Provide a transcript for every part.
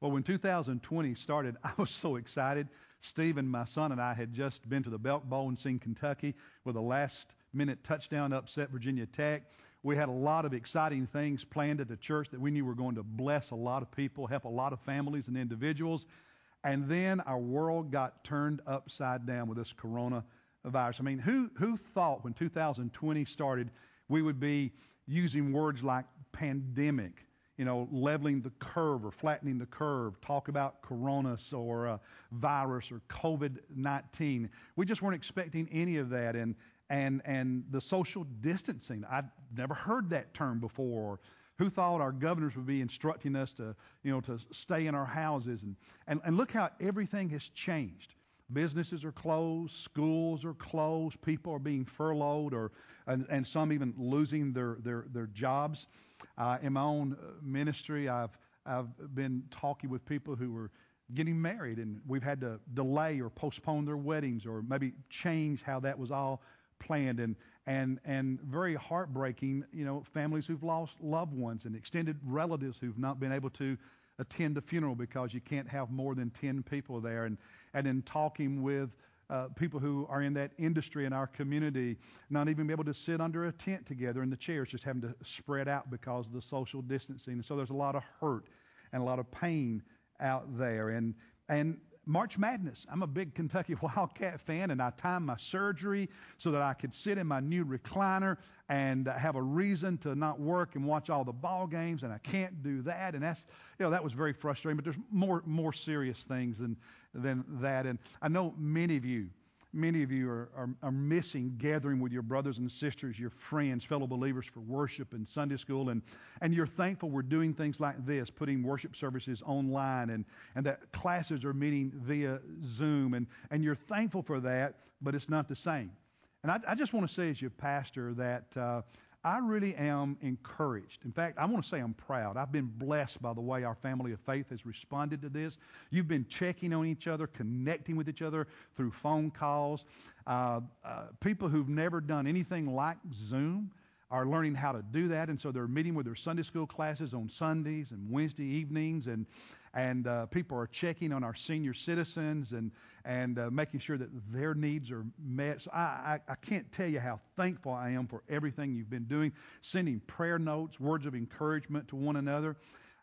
Well, when 2020 started, I was so excited. Stephen, my son, and I had just been to the Belk Bowl and seen Kentucky with a last minute touchdown upset Virginia Tech. We had a lot of exciting things planned at the church that we knew were going to bless a lot of people, help a lot of families and individuals. And then our world got turned upside down with this coronavirus. I mean, who, who thought when 2020 started we would be using words like pandemic, you know, leveling the curve or flattening the curve, talk about coronas or uh, virus or COVID-19. We just weren't expecting any of that. And, and, and the social distancing, I'd never heard that term before. Who thought our governors would be instructing us to, you know, to stay in our houses? And, and, and look how everything has changed. Businesses are closed, schools are closed, people are being furloughed, or and, and some even losing their their, their jobs. Uh, in my own uh, ministry, I've I've been talking with people who were getting married, and we've had to delay or postpone their weddings, or maybe change how that was all planned, and and and very heartbreaking. You know, families who've lost loved ones and extended relatives who've not been able to attend a funeral because you can't have more than 10 people there. And, and in talking with uh, people who are in that industry in our community, not even be able to sit under a tent together in the chairs, just having to spread out because of the social distancing. And so there's a lot of hurt and a lot of pain out there. And, and March Madness. I'm a big Kentucky Wildcat fan, and I timed my surgery so that I could sit in my new recliner and have a reason to not work and watch all the ball games, and I can't do that. And that's, you know, that was very frustrating. But there's more more serious things than than that. And I know many of you Many of you are, are, are, missing gathering with your brothers and sisters, your friends, fellow believers for worship and Sunday school. And, and you're thankful we're doing things like this, putting worship services online and, and that classes are meeting via Zoom. And, and you're thankful for that, but it's not the same. And I, I just want to say as your pastor that uh, I really am encouraged. In fact, I want to say I'm proud. I've been blessed by the way our family of faith has responded to this. You've been checking on each other, connecting with each other through phone calls. Uh, uh, people who've never done anything like Zoom are learning how to do that, and so they're meeting with their Sunday school classes on Sundays and Wednesday evenings, and and uh, people are checking on our senior citizens and and uh, making sure that their needs are met. So I, I I can't tell you how thankful I am for everything you've been doing, sending prayer notes, words of encouragement to one another.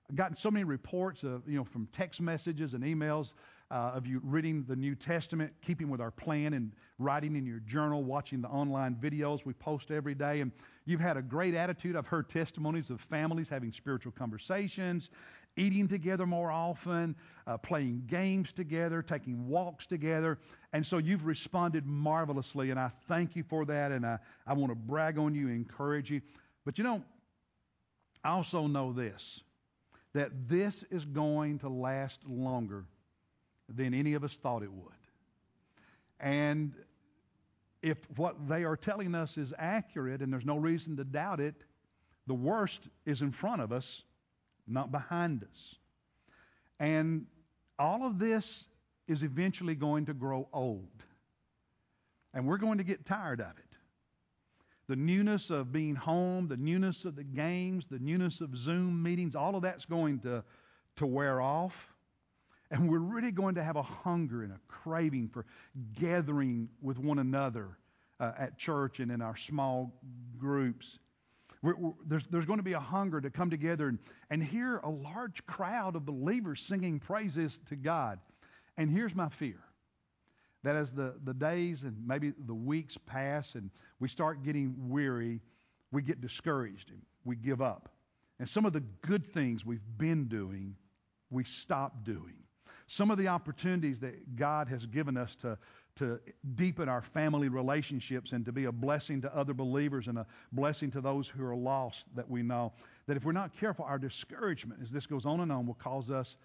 I've gotten so many reports of, you know, from text messages and emails uh, of you reading the New Testament, keeping with our plan, and writing in your journal, watching the online videos we post every day. And you've had a great attitude. I've heard testimonies of families having spiritual conversations, eating together more often, uh, playing games together, taking walks together. And so you've responded marvelously, and I thank you for that. And I, I want to brag on you, encourage you. But you know, I also know this that this is going to last longer than any of us thought it would. And if what they are telling us is accurate, and there's no reason to doubt it, the worst is in front of us, not behind us. And all of this is eventually going to grow old. And we're going to get tired of it the newness of being home, the newness of the games, the newness of Zoom meetings, all of that's going to, to wear off. And we're really going to have a hunger and a craving for gathering with one another uh, at church and in our small groups. We're, we're, there's, there's going to be a hunger to come together and, and hear a large crowd of believers singing praises to God. And here's my fear that as the, the days and maybe the weeks pass and we start getting weary, we get discouraged and we give up. And some of the good things we've been doing, we stop doing. Some of the opportunities that God has given us to, to deepen our family relationships and to be a blessing to other believers and a blessing to those who are lost that we know, that if we're not careful, our discouragement as this goes on and on will cause us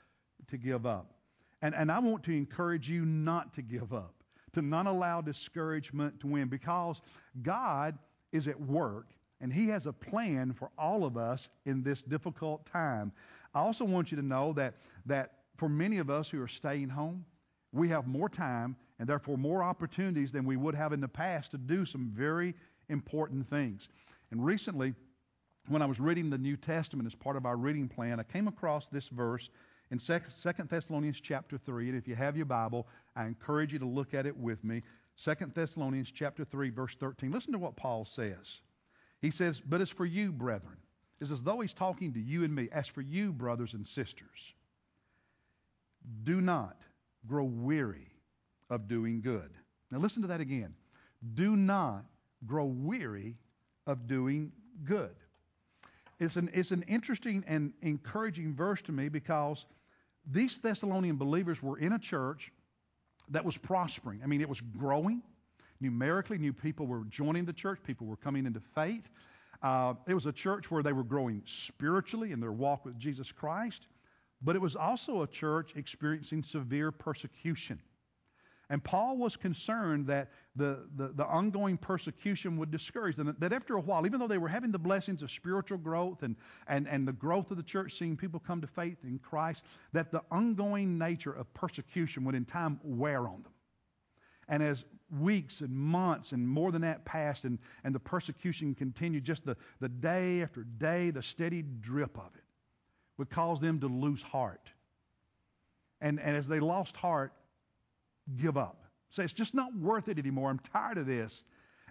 to give up. And, and I want to encourage you not to give up, to not allow discouragement to win, because God is at work and He has a plan for all of us in this difficult time. I also want you to know that, that for many of us who are staying home, we have more time and therefore more opportunities than we would have in the past to do some very important things. And recently, when I was reading the New Testament as part of our reading plan, I came across this verse in 2 Thessalonians chapter 3. And if you have your Bible, I encourage you to look at it with me. 2 Thessalonians chapter 3, verse 13. Listen to what Paul says. He says, But as for you, brethren, it's as though he's talking to you and me. As for you, brothers and sisters, do not grow weary of doing good. Now listen to that again. Do not grow weary of doing good. It's an, it's an interesting and encouraging verse to me because these Thessalonian believers were in a church that was prospering. I mean, it was growing numerically. New people were joining the church, people were coming into faith. Uh, it was a church where they were growing spiritually in their walk with Jesus Christ, but it was also a church experiencing severe persecution. And Paul was concerned that the, the, the, ongoing persecution would discourage them. That after a while, even though they were having the blessings of spiritual growth and, and, and the growth of the church, seeing people come to faith in Christ, that the ongoing nature of persecution would in time wear on them. And as weeks and months and more than that passed and, and the persecution continued, just the, the day after day, the steady drip of it would cause them to lose heart. And, and as they lost heart, give up. Say, it's just not worth it anymore. I'm tired of this.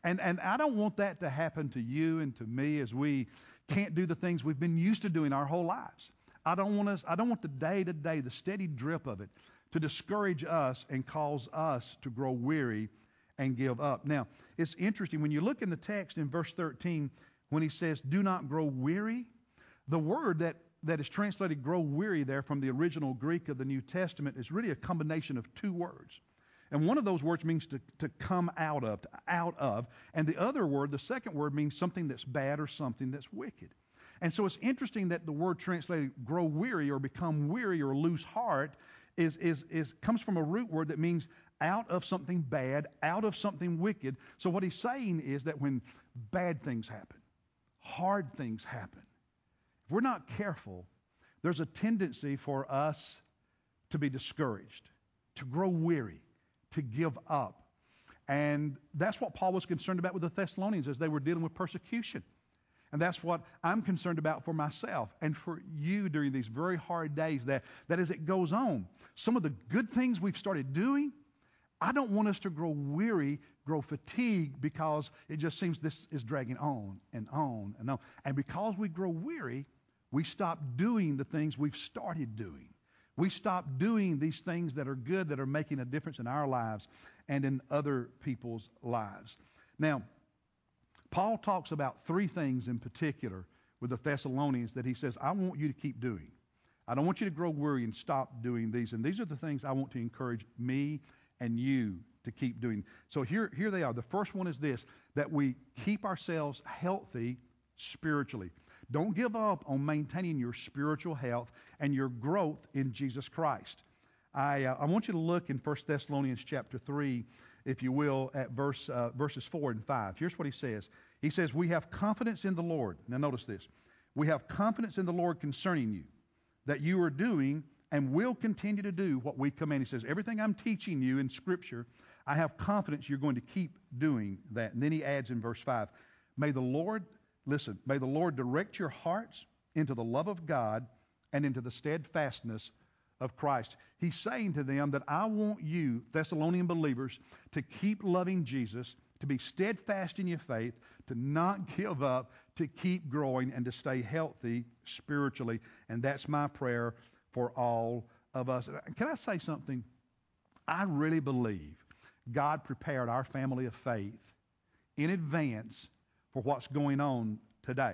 And, and I don't want that to happen to you and to me as we can't do the things we've been used to doing our whole lives. I don't want us, I don't want the day to day, the steady drip of it, to discourage us and cause us to grow weary and give up. Now, it's interesting when you look in the text in verse 13 when he says, "Do not grow weary." The word that that is translated grow weary there from the original Greek of the New Testament is really a combination of two words. And one of those words means to, to come out of, out of. And the other word, the second word, means something that's bad or something that's wicked. And so it's interesting that the word translated grow weary or become weary or lose heart is, is, is, comes from a root word that means out of something bad, out of something wicked. So what he's saying is that when bad things happen, hard things happen, if we're not careful, there's a tendency for us to be discouraged, to grow weary, to give up. And that's what Paul was concerned about with the Thessalonians as they were dealing with persecution. And that's what I'm concerned about for myself and for you during these very hard days that, that as it goes on, some of the good things we've started doing, I don't want us to grow weary, grow fatigued because it just seems this is dragging on and on and on. And because we grow weary, we stop doing the things we've started doing. We stop doing these things that are good, that are making a difference in our lives and in other people's lives. Now, Paul talks about three things in particular with the Thessalonians that he says, I want you to keep doing. I don't want you to grow weary and stop doing these. And these are the things I want to encourage me and you to keep doing. So here, here they are. The first one is this that we keep ourselves healthy spiritually. Don't give up on maintaining your spiritual health and your growth in Jesus Christ. I, uh, I want you to look in 1 Thessalonians chapter 3, if you will, at verse, uh, verses 4 and 5. Here's what he says. He says, We have confidence in the Lord. Now notice this. We have confidence in the Lord concerning you, that you are doing and will continue to do what we command. He says, Everything I'm teaching you in Scripture, I have confidence you're going to keep doing that. And then he adds in verse 5, May the Lord Listen, may the Lord direct your hearts into the love of God and into the steadfastness of Christ. He's saying to them that I want you, Thessalonian believers, to keep loving Jesus, to be steadfast in your faith, to not give up, to keep growing, and to stay healthy spiritually. And that's my prayer for all of us. Can I say something? I really believe God prepared our family of faith in advance for what's going on today.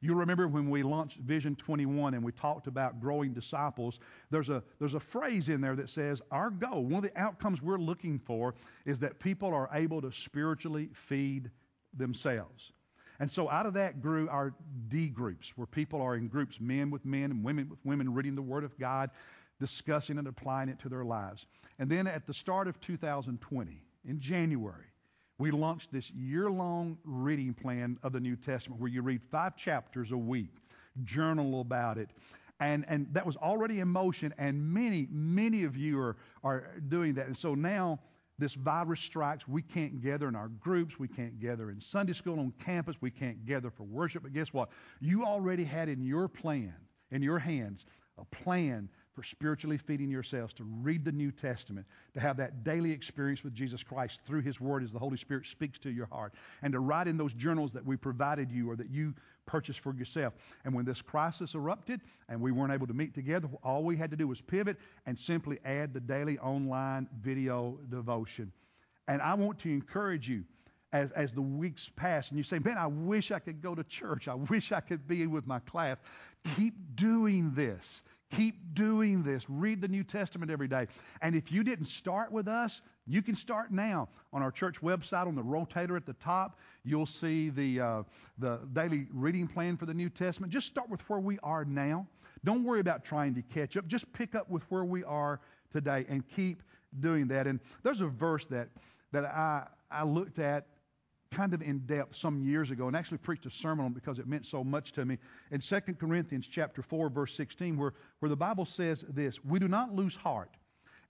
You remember when we launched Vision 21 and we talked about growing disciples, there's a, there's a phrase in there that says, Our goal, one of the outcomes we're looking for, is that people are able to spiritually feed themselves. And so out of that grew our D groups, where people are in groups, men with men and women with women, reading the Word of God, discussing and applying it to their lives. And then at the start of 2020, in January, we launched this year long reading plan of the New Testament where you read five chapters a week, journal about it. And, and that was already in motion, and many, many of you are, are doing that. And so now this virus strikes. We can't gather in our groups. We can't gather in Sunday school on campus. We can't gather for worship. But guess what? You already had in your plan, in your hands, a plan for spiritually feeding yourselves, to read the New Testament, to have that daily experience with Jesus Christ through His Word as the Holy Spirit speaks to your heart, and to write in those journals that we provided you or that you purchased for yourself. And when this crisis erupted and we weren't able to meet together, all we had to do was pivot and simply add the daily online video devotion. And I want to encourage you as, as the weeks pass and you say, Man, I wish I could go to church. I wish I could be with my class. Keep doing this. Keep doing this. Read the New Testament every day. And if you didn't start with us, you can start now. On our church website, on the rotator at the top, you'll see the, uh, the daily reading plan for the New Testament. Just start with where we are now. Don't worry about trying to catch up. Just pick up with where we are today and keep doing that. And there's a verse that, that I, I looked at kind of in depth some years ago and actually preached a sermon on because it meant so much to me in 2 Corinthians chapter 4 verse 16 where, where the Bible says this, we do not lose heart.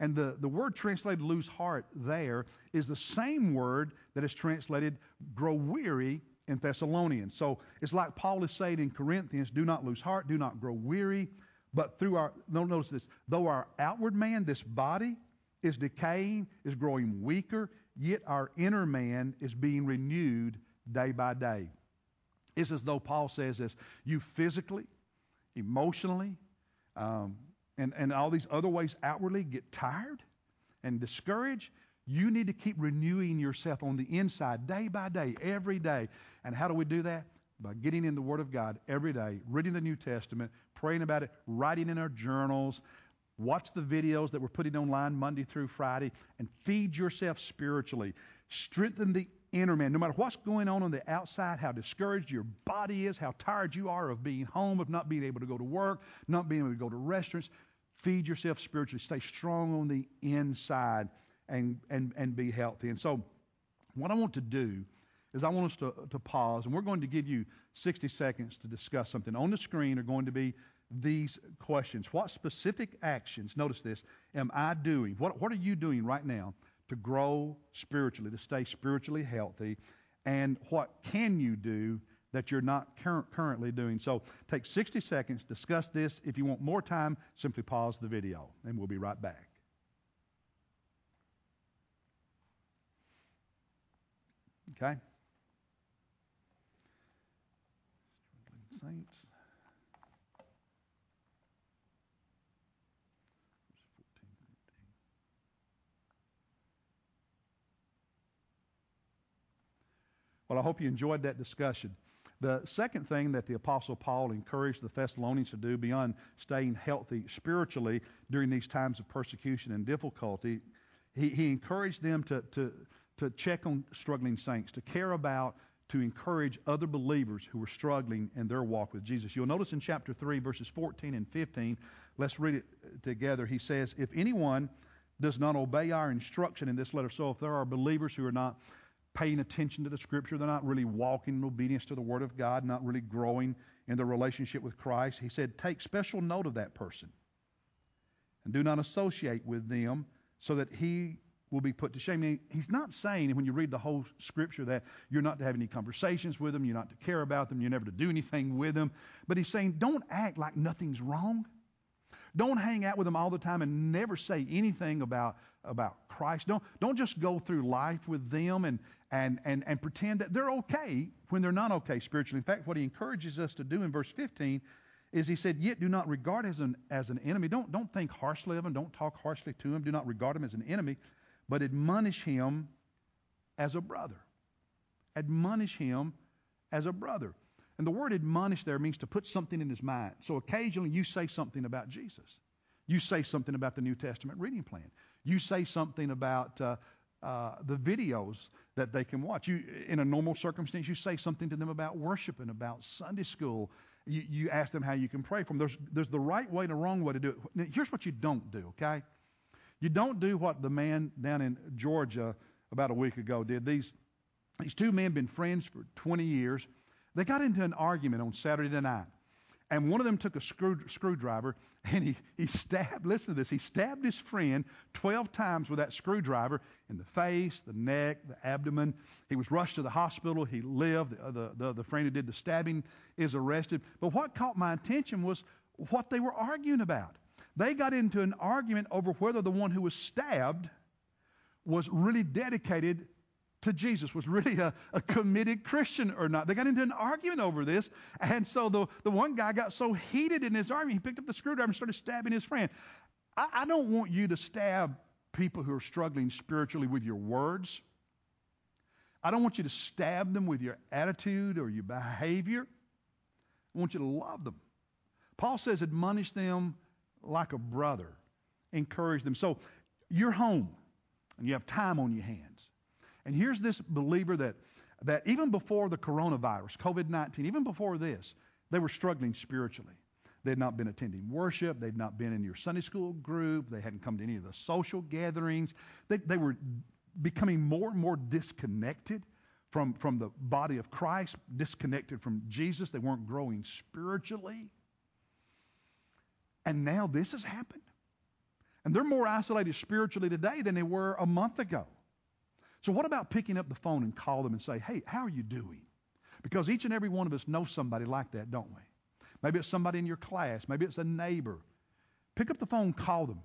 And the, the word translated lose heart there is the same word that is translated grow weary in Thessalonians. So it's like Paul is saying in Corinthians, do not lose heart, do not grow weary, but through our, no, notice this, though our outward man, this body, is decaying, is growing weaker, yet our inner man is being renewed day by day. It's as though Paul says this you physically, emotionally, um, and, and all these other ways outwardly get tired and discouraged. You need to keep renewing yourself on the inside day by day, every day. And how do we do that? By getting in the Word of God every day, reading the New Testament, praying about it, writing in our journals, Watch the videos that we're putting online Monday through Friday and feed yourself spiritually. Strengthen the inner man. No matter what's going on on the outside, how discouraged your body is, how tired you are of being home, of not being able to go to work, not being able to go to restaurants, feed yourself spiritually. Stay strong on the inside and, and, and be healthy. And so, what I want to do is I want us to, to pause, and we're going to give you 60 seconds to discuss something. On the screen are going to be these questions. What specific actions, notice this, am I doing? What, what are you doing right now to grow spiritually, to stay spiritually healthy? And what can you do that you're not cur- currently doing? So take 60 seconds, discuss this. If you want more time, simply pause the video, and we'll be right back. Okay? Well, I hope you enjoyed that discussion. The second thing that the Apostle Paul encouraged the Thessalonians to do beyond staying healthy spiritually during these times of persecution and difficulty, he, he encouraged them to, to, to check on struggling saints, to care about, to encourage other believers who were struggling in their walk with Jesus. You'll notice in chapter 3, verses 14 and 15, let's read it together. He says, If anyone does not obey our instruction in this letter, so if there are believers who are not paying attention to the Scripture. They're not really walking in obedience to the Word of God, not really growing in their relationship with Christ. He said, take special note of that person and do not associate with them so that he will be put to shame. He's not saying, when you read the whole Scripture, that you're not to have any conversations with them, you're not to care about them, you're never to do anything with them. But he's saying, don't act like nothing's wrong. Don't hang out with them all the time and never say anything about, about Christ. Don't, don't just go through life with them and, and, and, and pretend that they're okay when they're not okay spiritually. In fact, what he encourages us to do in verse 15 is he said, Yet do not regard as an, as an enemy. Don't, don't think harshly of him. Don't talk harshly to him. Do not regard him as an enemy, but admonish him as a brother. Admonish him as a brother. And the word admonish there means to put something in his mind. So occasionally you say something about Jesus. You say something about the New Testament reading plan. You say something about uh, uh, the videos that they can watch. You, in a normal circumstance, you say something to them about worship and about Sunday school. You, you ask them how you can pray for them. There's, there's the right way and the wrong way to do it. Now, here's what you don't do, okay? You don't do what the man down in Georgia about a week ago did. These, these two men been friends for 20 years. They got into an argument on Saturday night. And one of them took a screw, screwdriver and he, he stabbed, listen to this, he stabbed his friend 12 times with that screwdriver in the face, the neck, the abdomen. He was rushed to the hospital. He lived. The, the, the, the friend who did the stabbing is arrested. But what caught my attention was what they were arguing about. They got into an argument over whether the one who was stabbed was really dedicated to Jesus, was really a, a committed Christian or not. They got into an argument over this. And so the, the one guy got so heated in his argument, he picked up the screwdriver and started stabbing his friend. I, I don't want you to stab people who are struggling spiritually with your words. I don't want you to stab them with your attitude or your behavior. I want you to love them. Paul says, admonish them like a brother, encourage them. So you're home and you have time on your hands. And here's this believer that, that even before the coronavirus, COVID 19, even before this, they were struggling spiritually. They had not been attending worship. They'd not been in your Sunday school group. They hadn't come to any of the social gatherings. They, they were becoming more and more disconnected from, from the body of Christ, disconnected from Jesus. They weren't growing spiritually. And now this has happened. And they're more isolated spiritually today than they were a month ago. So, what about picking up the phone and call them and say, hey, how are you doing? Because each and every one of us knows somebody like that, don't we? Maybe it's somebody in your class. Maybe it's a neighbor. Pick up the phone, call them.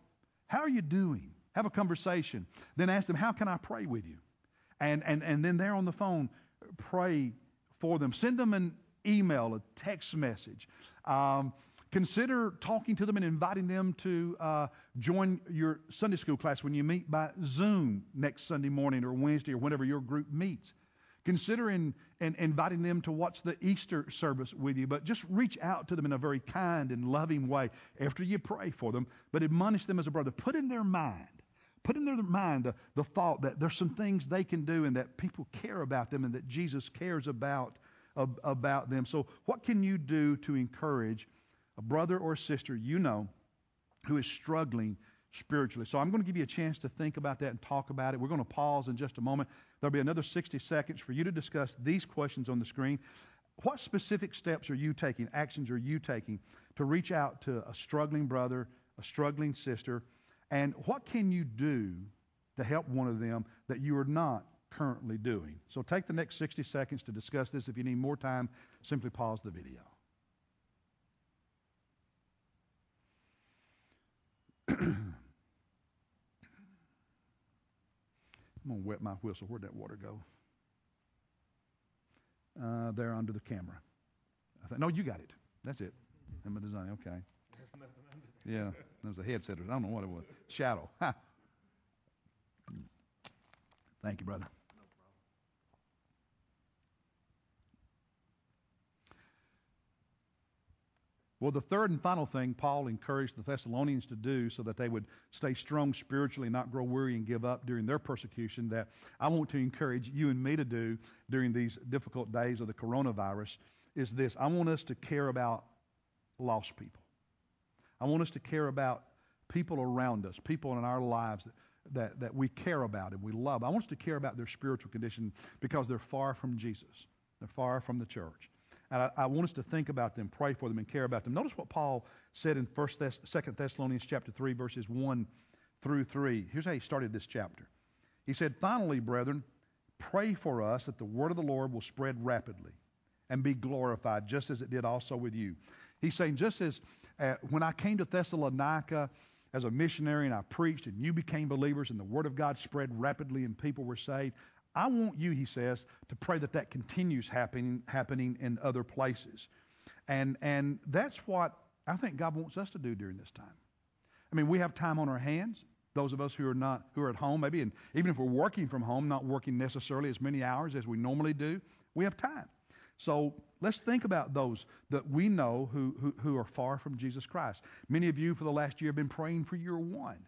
How are you doing? Have a conversation. Then ask them, How can I pray with you? And, and, and then there on the phone, pray for them. Send them an email, a text message. Um, consider talking to them and inviting them to uh, join your Sunday school class when you meet by Zoom next Sunday morning or Wednesday or whenever your group meets. Consider in, in inviting them to watch the Easter service with you, but just reach out to them in a very kind and loving way after you pray for them, but admonish them as a brother. Put in their mind, put in their mind the, the thought that there's some things they can do and that people care about them and that Jesus cares about, about them. So, what can you do to encourage a brother or sister you know who is struggling spiritually. So I'm going to give you a chance to think about that and talk about it. We're going to pause in just a moment. There'll be another 60 seconds for you to discuss these questions on the screen. What specific steps are you taking, actions are you taking to reach out to a struggling brother, a struggling sister, and what can you do to help one of them that you are not currently doing? So take the next 60 seconds to discuss this. If you need more time, simply pause the video. I'm going to wet my whistle. Where'd that water go? Uh, there under the camera. I thought, no, you got it. That's it. In my design. Okay. Yeah, that was a headset. I don't know what it was. Shadow. Thank you, brother. Well, the third and final thing Paul encouraged the Thessalonians to do so that they would stay strong spiritually, not grow weary and give up during their persecution, that I want to encourage you and me to do during these difficult days of the coronavirus is this. I want us to care about lost people. I want us to care about people around us, people in our lives that, that, that we care about and we love. I want us to care about their spiritual condition because they're far from Jesus. They're far from the church. And I, I, want us to think about them, pray for them, and care about them. Notice what Paul said in First Thess- 2 Thessalonians chapter 3, verses 1 through 3. Here's how he started this chapter. He said, Finally, brethren, pray for us that the word of the Lord will spread rapidly and be glorified, just as it did also with you. He's saying, just as uh, when I came to Thessalonica as a missionary and I preached and you became believers and the word of God spread rapidly and people were saved, I want you, he says, to pray that that continues happening, happening in other places. And, and that's what I think God wants us to do during this time. I mean, we have time on our hands. Those of us who are not who are at home, maybe, and even if we're working from home, not working necessarily as many hours as we normally do, we have time. So let's think about those that we know who, who, who are far from Jesus Christ. Many of you for the last year have been praying for your one.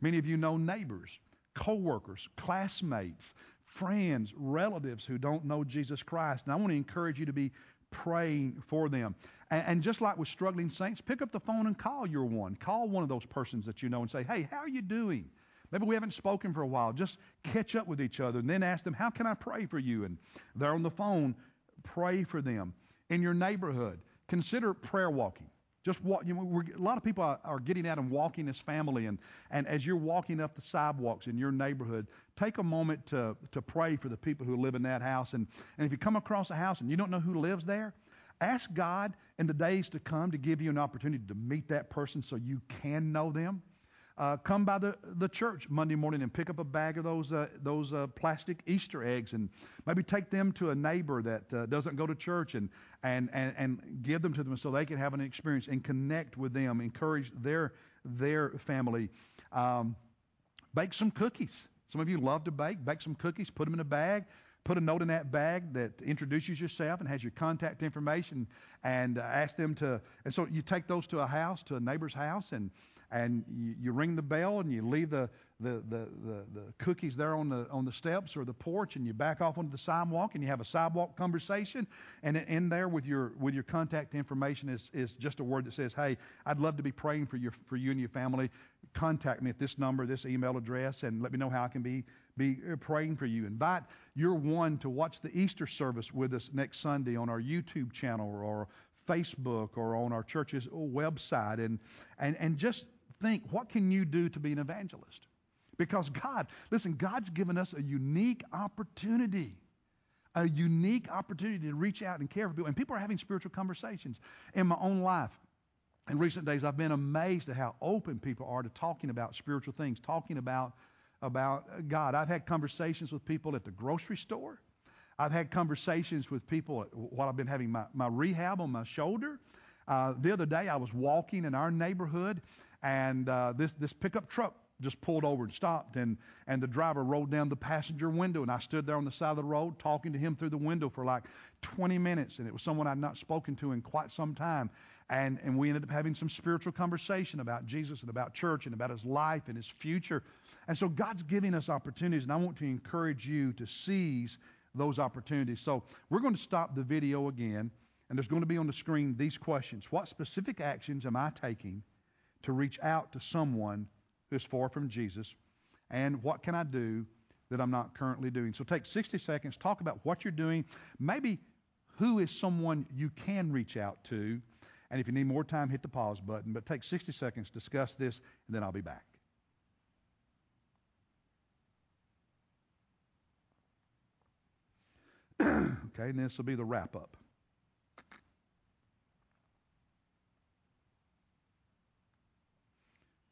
Many of you know neighbors, co-workers, classmates, friends, relatives who don't know Jesus Christ. And I want to encourage you to be praying for them. And, and, just like with struggling saints, pick up the phone and call your one. Call one of those persons that you know and say, hey, how are you doing? Maybe we haven't spoken for a while. Just catch up with each other and then ask them, how can I pray for you? And they're on the phone, pray for them. In your neighborhood, consider prayer walking. Just walk. You know, a lot of people are, are, getting out and walking as family, and, and as you're walking up the sidewalks in your neighborhood, take a moment to, to pray for the people who live in that house. And, and if you come across a house and you don't know who lives there, Ask God in the days to come to give you an opportunity to meet that person so you can know them. Uh, come by the, the church Monday morning and pick up a bag of those uh, those uh, plastic Easter eggs and maybe take them to a neighbor that uh, doesn't go to church and, and and and give them to them so they can have an experience and connect with them, encourage their their family. Um, bake some cookies. Some of you love to bake. Bake some cookies, put them in a bag, put a note in that bag that introduces yourself and has your contact information, and uh, ask them to. And so you take those to a house, to a neighbor's house, and and you, you ring the bell and you leave the, the, the, the, the cookies there on the, on the steps or the porch and you back off onto the sidewalk and you have a sidewalk conversation and in there with your, with your contact information is, is just a word that says, hey, I'd love to be praying for, your, for you and your family. Contact me at this number, this email address, and let me know how I can be, be uh, praying for you. Invite your one to watch the Easter service with us next Sunday on our YouTube channel or Facebook or on our church's website and, and, and just think, what can you do to be an evangelist? Because God, listen, God's given us a unique opportunity. A unique opportunity to reach out and care for people. And people are having spiritual conversations. In my own life, in recent days, I've been amazed at how open people are to talking about spiritual things, talking about, about God. I've had conversations with people at the grocery store. I've had conversations with people while I've been having my, my rehab on my shoulder. Uh, the other day, I was walking in our neighborhood, and uh, this this pickup truck just pulled over and stopped, and and the driver rolled down the passenger window, and I stood there on the side of the road talking to him through the window for like 20 minutes, and it was someone I'd not spoken to in quite some time, and and we ended up having some spiritual conversation about Jesus and about church and about his life and his future, and so God's giving us opportunities, and I want to encourage you to seize those opportunities. So we're going to stop the video again, and there's going to be on the screen these questions: What specific actions am I taking? to reach out to someone who's far from Jesus? And what can I do that I'm not currently doing? So take 60 seconds, talk about what you're doing, maybe who is someone you can reach out to. And if you need more time, hit the pause button. But take 60 seconds, discuss this, and then I'll be back. okay, and this will be the wrap up.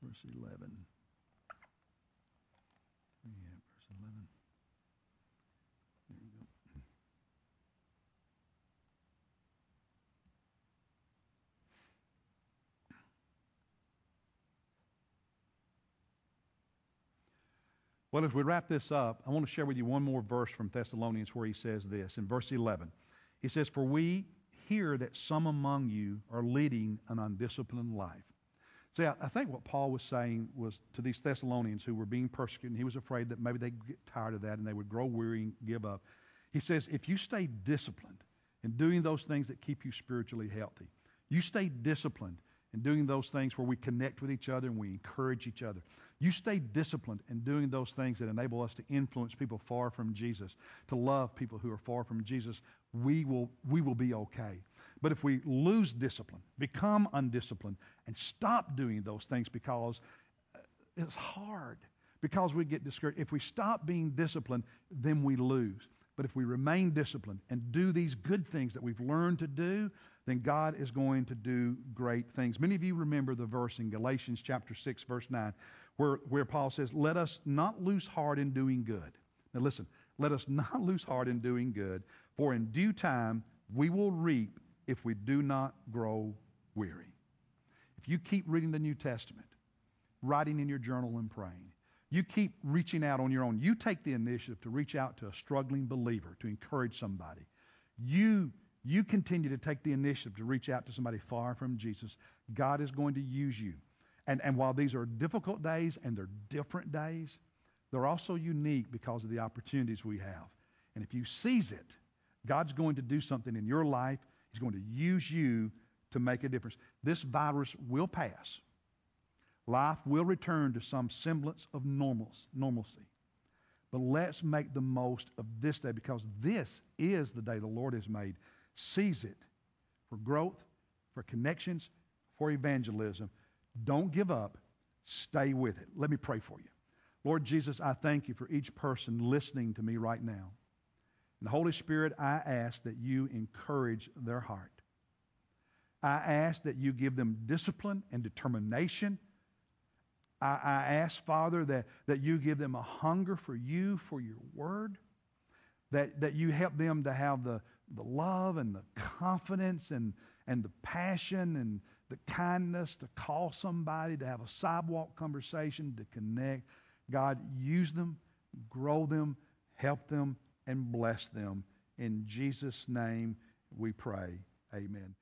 verse 11. Yeah, verse 11. Well, as we wrap this up, I want to share with you one more verse from Thessalonians where he says this. In verse 11, he says, For we hear that some among you are leading an undisciplined life See, I, think what Paul was saying was to these Thessalonians who were being persecuted, and he was afraid that maybe they'd get tired of that and they would grow weary and give up. He says, if you stay disciplined in doing those things that keep you spiritually healthy, you stay disciplined in doing those things where we connect with each other and we encourage each other. You stay disciplined in doing those things that enable us to influence people far from Jesus, to love people who are far from Jesus. We will, we will be okay. But if we lose discipline, become undisciplined, and stop doing those things because uh, it's hard, because we get discouraged, if we stop being disciplined, then we lose. But if we remain disciplined and do these good things that we've learned to do, then God is going to do great things. Many of you remember the verse in Galatians chapter 6, verse 9, where, where Paul says, Let us not lose heart in doing good. Now listen, let us not lose heart in doing good, for in due time we will reap if we do not grow weary. If you keep reading the New Testament, writing in your journal and praying, you keep reaching out on your own. You take the initiative to reach out to a struggling believer, to encourage somebody. You, you continue to take the initiative to reach out to somebody far from Jesus. God is going to use you. And, and while these are difficult days and they're different days, they're also unique because of the opportunities we have. And if you seize it, God's going to do something in your life He's going to use you to make a difference. This virus will pass. Life will return to some semblance of normalcy. But let's make the most of this day because this is the day the Lord has made. Seize it for growth, for connections, for evangelism. Don't give up. Stay with it. Let me pray for you. Lord Jesus, I thank you for each person listening to me right now. And the Holy Spirit, I ask that you encourage their heart. I ask that you give them discipline and determination. I, I ask, Father, that, that you give them a hunger for you, for your word, that, that you help them to have the, the love and the confidence and, and the passion and the kindness to call somebody, to have a sidewalk conversation, to connect. God, use them, grow them, help them, and bless them. In Jesus' name we pray. Amen.